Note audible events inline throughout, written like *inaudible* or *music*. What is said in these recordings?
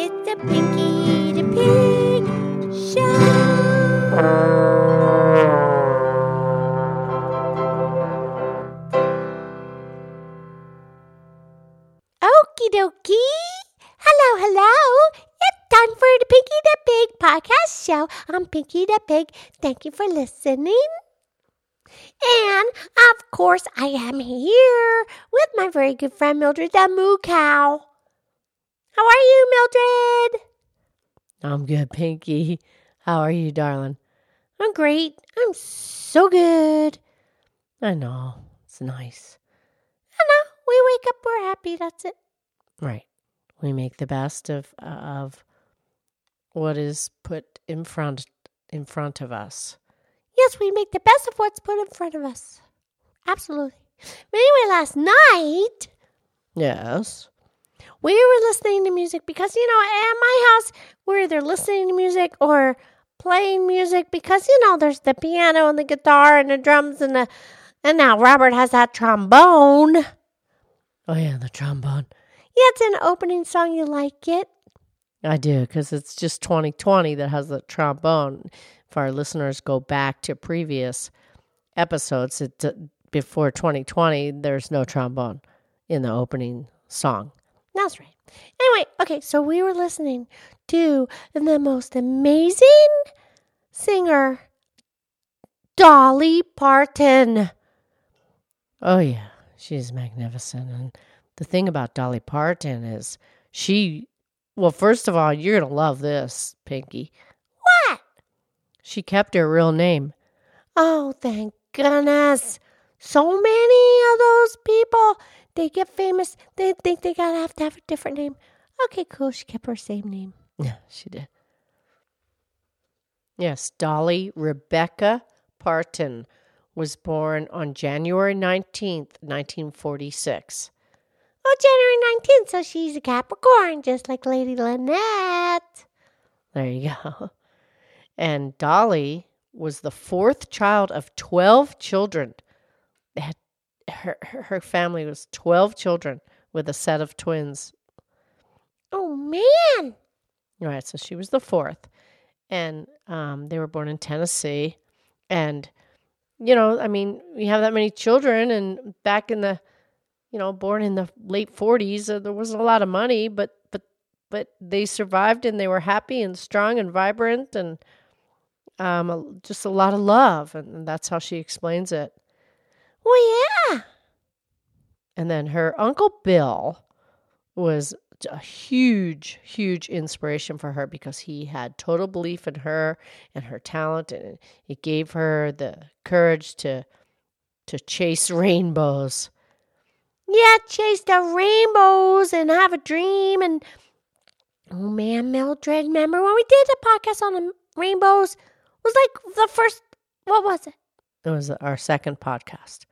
It's the Pinky the Pig Show. Okie dokie. Hello, hello. It's time for the Pinky the Pig podcast show. I'm Pinky the Pig. Thank you for listening. And of course, I am here with my very good friend Mildred the Moo Cow. How are you, Mildred? I'm good, Pinky. How are you, darling? I'm great. I'm so good. I know. It's nice. I know. We wake up, we're happy. That's it. Right. We make the best of of what is put in front in front of us. Yes, we make the best of what's put in front of us. Absolutely. But anyway, last night Yes. We were listening to music because, you know, at my house, we're either listening to music or playing music because, you know, there's the piano and the guitar and the drums and the. And now Robert has that trombone. Oh yeah, the trombone. Yeah, it's an opening song. You like it? I do because it's just 2020 that has the trombone. If our listeners go back to previous episodes, it, uh, before 2020, there's no trombone in the opening song. That's right. Anyway, okay, so we were listening to the most amazing singer, Dolly Parton. Oh yeah, she's magnificent. And the thing about Dolly Parton is she well, first of all, you're gonna love this, Pinky. What? She kept her real name. Oh, thank goodness. So many of those people, they get famous. They think they gotta have to have a different name. Okay, cool. She kept her same name. Yeah, she did. Yes, Dolly Rebecca Parton was born on January 19th, 1946. Oh, January 19th, so she's a Capricorn, just like Lady Lynette. There you go. *laughs* And Dolly was the fourth child of 12 children. Her, her her family was 12 children with a set of twins. Oh, man. All right, so she was the fourth. And um, they were born in Tennessee. And, you know, I mean, we have that many children. And back in the, you know, born in the late 40s, uh, there wasn't a lot of money, but, but, but they survived and they were happy and strong and vibrant and um, a- just a lot of love. And that's how she explains it. Well, yeah. And then her uncle Bill was a huge, huge inspiration for her because he had total belief in her and her talent, and it gave her the courage to to chase *laughs* rainbows. Yeah, chase the rainbows and have a dream. And oh man, Mildred, remember when we did the podcast on the rainbows? It was like the first. What was it? It was our second podcast.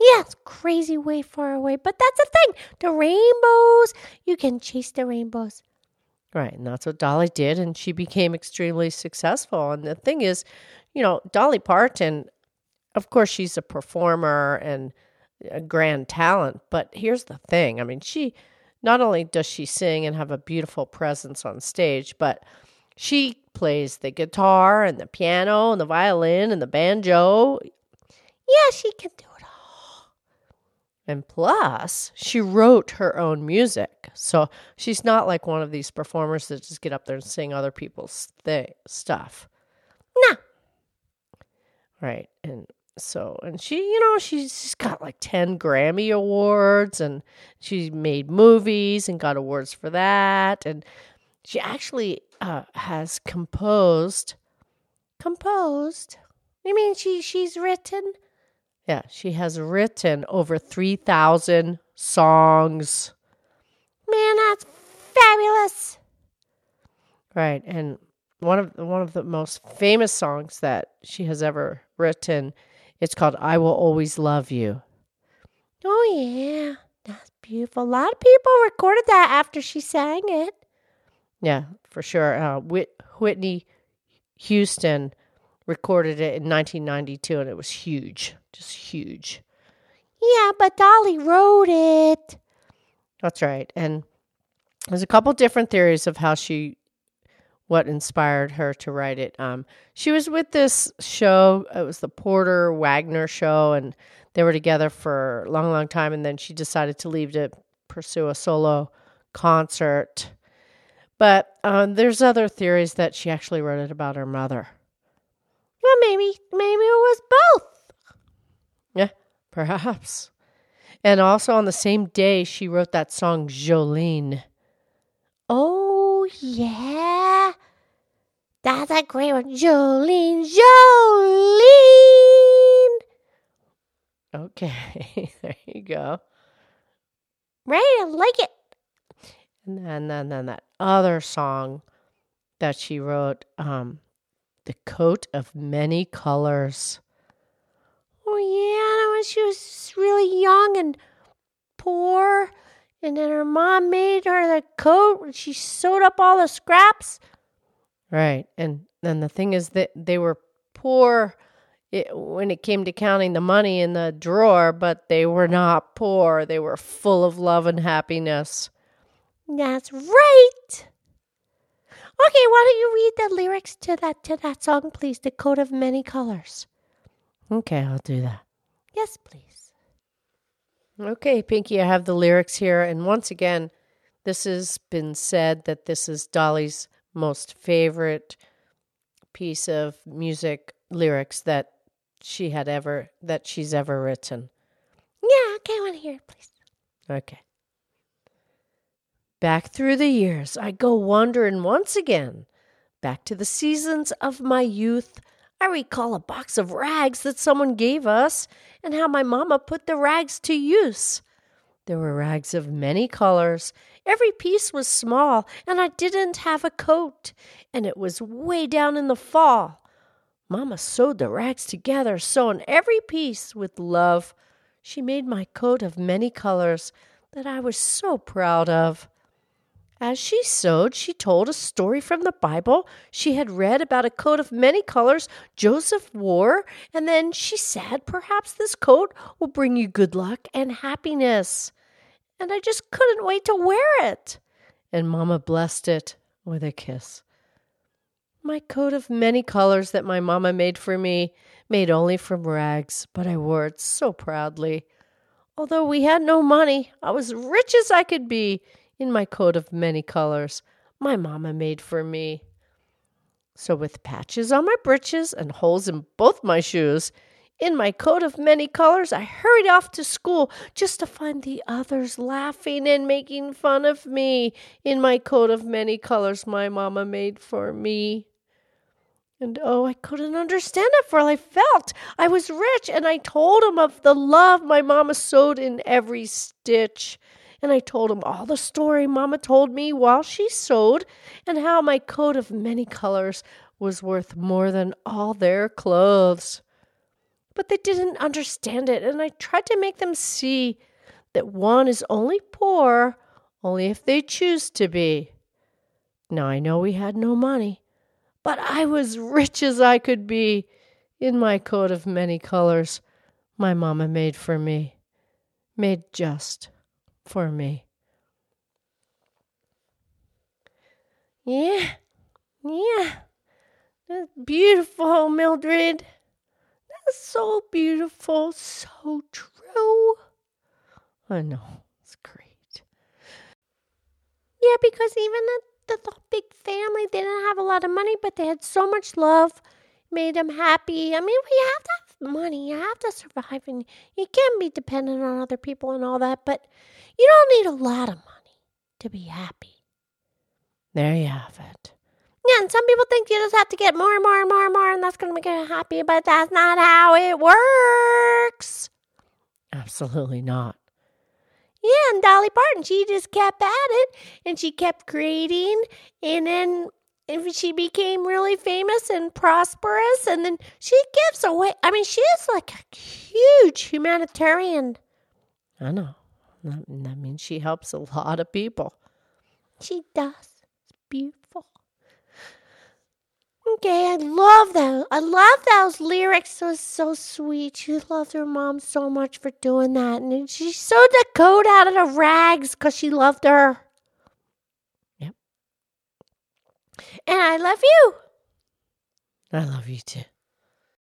Yeah, it's crazy way far away, but that's the thing. The rainbows, you can chase the rainbows. Right, and that's what Dolly did, and she became extremely successful. And the thing is, you know, Dolly Parton, of course, she's a performer and a grand talent, but here's the thing I mean, she not only does she sing and have a beautiful presence on stage, but she plays the guitar and the piano and the violin and the banjo. Yeah, she can do. And plus, she wrote her own music. So she's not like one of these performers that just get up there and sing other people's th- stuff. No. Right. And so, and she, you know, she's, got like 10 Grammy Awards and she made movies and got awards for that. And she actually uh, has composed, Composed. You mean she she's written? Yeah, she has written over 3,000 songs. Man, that's fabulous. Right. And one of one of the most famous songs that she has ever written, it's called I Will Always Love You. Oh yeah. That's beautiful. A lot of people recorded that after she sang it. Yeah, for sure. Uh, Whit- Whitney Houston recorded it in 1992 and it was huge. Just huge. Yeah, but Dolly wrote it. That's right. And there's a couple different theories of how she what inspired her to write it. Um, she was with this show. It was the Porter Wagoner show, and they were together for a long, long time. And then she decided to leave to pursue a solo concert. But um, there's other theories that she actually wrote it about her mother. Well, maybe, maybe it was both. Yeah, perhaps. And also on the same day, she wrote that song Jolene. Oh, yeah. That's a great one. Jolene, Jolene. Okay, *laughs* there you go. Right, I like it. And then, then, then that other song that she wrote, um, The Coat of Many Colors. Oh, yeah, when she was really young and poor. And then her mom made her the coat and she sewed up all the scraps. Right. And then the thing is that they were poor it, when it came to counting the money in the drawer, but they were not poor. They were full of love and happiness. That's right. Okay, why don't you read the lyrics to that to that song, please? The coat of many colors. Okay, I'll do that. Yes, please. Okay, Pinky, I have the lyrics here. And once again, this has been said that this is Dolly's most favorite piece of music lyrics that she had ever that she's ever written. Yeah, okay, I want to hear it, please. Okay. Back through the years, I go wandering once again. Back to the seasons of my youth. I recall a box of rags that someone gave us and how my mama put the rags to use. There were rags of many colors. Every piece was small, and I didn't have a coat, and it was way down in the fall. Mama sewed the rags together, sewing every piece with love. She made my coat of many colors that I was so proud of. As she sewed, she told a story from the Bible she had read about a coat of many colors Joseph wore, and then she said, Perhaps this coat will bring you good luck and happiness. And I just couldn't wait to wear it. And Mamma blessed it with a kiss. My coat of many colors that my mamma made for me, made only from rags, but I wore it so proudly. Although we had no money, I was rich as I could be in my coat of many colors my mamma made for me. So, with patches on my breeches and holes in both my shoes, in my coat of many colors, I hurried off to school just to find the others laughing and making fun of me in my coat of many colors my mamma made for me. And oh, I couldn't understand it, for I felt I was rich, and I told him of the love my mamma sewed in every stitch and I told him all the story Mamma told me while she sewed, and how my coat of many colors was worth more than all their clothes. But they didn't understand it, and I tried to make them see that one is only poor only if they choose to be. Now I know we had no money, but I was rich as I could be in my coat of many colors my mamma made for me, made just for me. Yeah, yeah. That's beautiful, Mildred. That's so beautiful, so true. Oh, I know, it's great. Yeah, because even the, the, the big family, they didn't have a lot of money, but they had so much love, made them happy. I mean, we have to money, you have to survive, and you can't be dependent on other people and all that, but you don't need a lot of money to be happy. There you have it. Yeah, and some people think you just have to get more and more and more and more, and that's going to make you happy, but that's not how it works. Absolutely not. Yeah, and Dolly Parton, she just kept at it, and she kept creating, and then and she became really famous and prosperous, and then she gives away. I mean, she is like a huge humanitarian. I know. That, that means she helps a lot of people. She does. It's beautiful. Okay, I love that. I love those lyrics. It was so sweet. She loved her mom so much for doing that. And she sewed the coat out of the rags because she loved her. And I love you. I love you too.